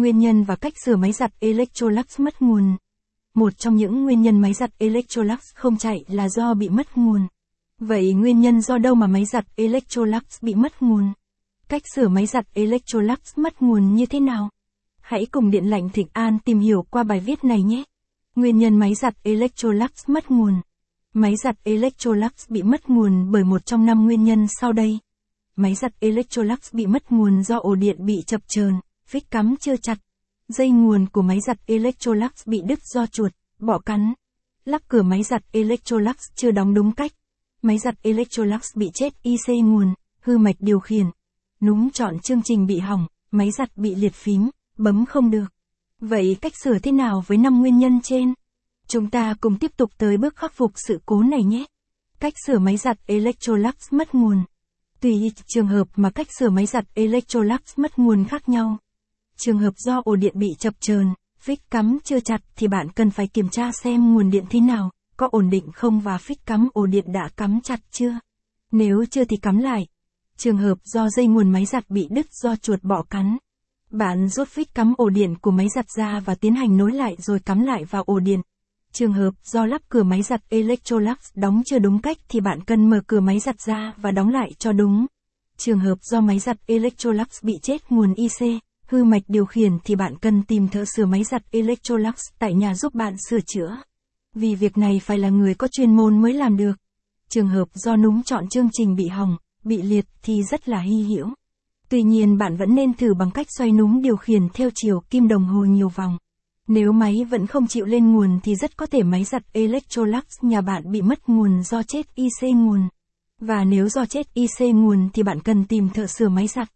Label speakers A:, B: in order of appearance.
A: Nguyên nhân và cách sửa máy giặt Electrolux mất nguồn. Một trong những nguyên nhân máy giặt Electrolux không chạy là do bị mất nguồn. Vậy nguyên nhân do đâu mà máy giặt Electrolux bị mất nguồn? Cách sửa máy giặt Electrolux mất nguồn như thế nào? Hãy cùng Điện lạnh Thịnh An tìm hiểu qua bài viết này nhé. Nguyên nhân máy giặt Electrolux mất nguồn. Máy giặt Electrolux bị mất nguồn bởi một trong năm nguyên nhân sau đây. Máy giặt Electrolux bị mất nguồn do ổ điện bị chập chờn, vít cắm chưa chặt. Dây nguồn của máy giặt Electrolux bị đứt do chuột, bỏ cắn. Lắp cửa máy giặt Electrolux chưa đóng đúng cách. Máy giặt Electrolux bị chết IC nguồn, hư mạch điều khiển. Núm chọn chương trình bị hỏng, máy giặt bị liệt phím, bấm không được. Vậy cách sửa thế nào với 5 nguyên nhân trên? Chúng ta cùng tiếp tục tới bước khắc phục sự cố này nhé. Cách sửa máy giặt Electrolux mất nguồn. Tùy trường hợp mà cách sửa máy giặt Electrolux mất nguồn khác nhau. Trường hợp do ổ điện bị chập chờn, phích cắm chưa chặt thì bạn cần phải kiểm tra xem nguồn điện thế nào, có ổn định không và phích cắm ổ điện đã cắm chặt chưa. Nếu chưa thì cắm lại. Trường hợp do dây nguồn máy giặt bị đứt do chuột bọ cắn. Bạn rút phích cắm ổ điện của máy giặt ra và tiến hành nối lại rồi cắm lại vào ổ điện. Trường hợp do lắp cửa máy giặt Electrolux đóng chưa đúng cách thì bạn cần mở cửa máy giặt ra và đóng lại cho đúng. Trường hợp do máy giặt Electrolux bị chết nguồn IC, hư mạch điều khiển thì bạn cần tìm thợ sửa máy giặt Electrolux tại nhà giúp bạn sửa chữa. Vì việc này phải là người có chuyên môn mới làm được. Trường hợp do núm chọn chương trình bị hỏng, bị liệt thì rất là hy hữu. Tuy nhiên bạn vẫn nên thử bằng cách xoay núm điều khiển theo chiều kim đồng hồ nhiều vòng. Nếu máy vẫn không chịu lên nguồn thì rất có thể máy giặt Electrolux nhà bạn bị mất nguồn do chết IC nguồn. Và nếu do chết IC nguồn thì bạn cần tìm thợ sửa máy giặt.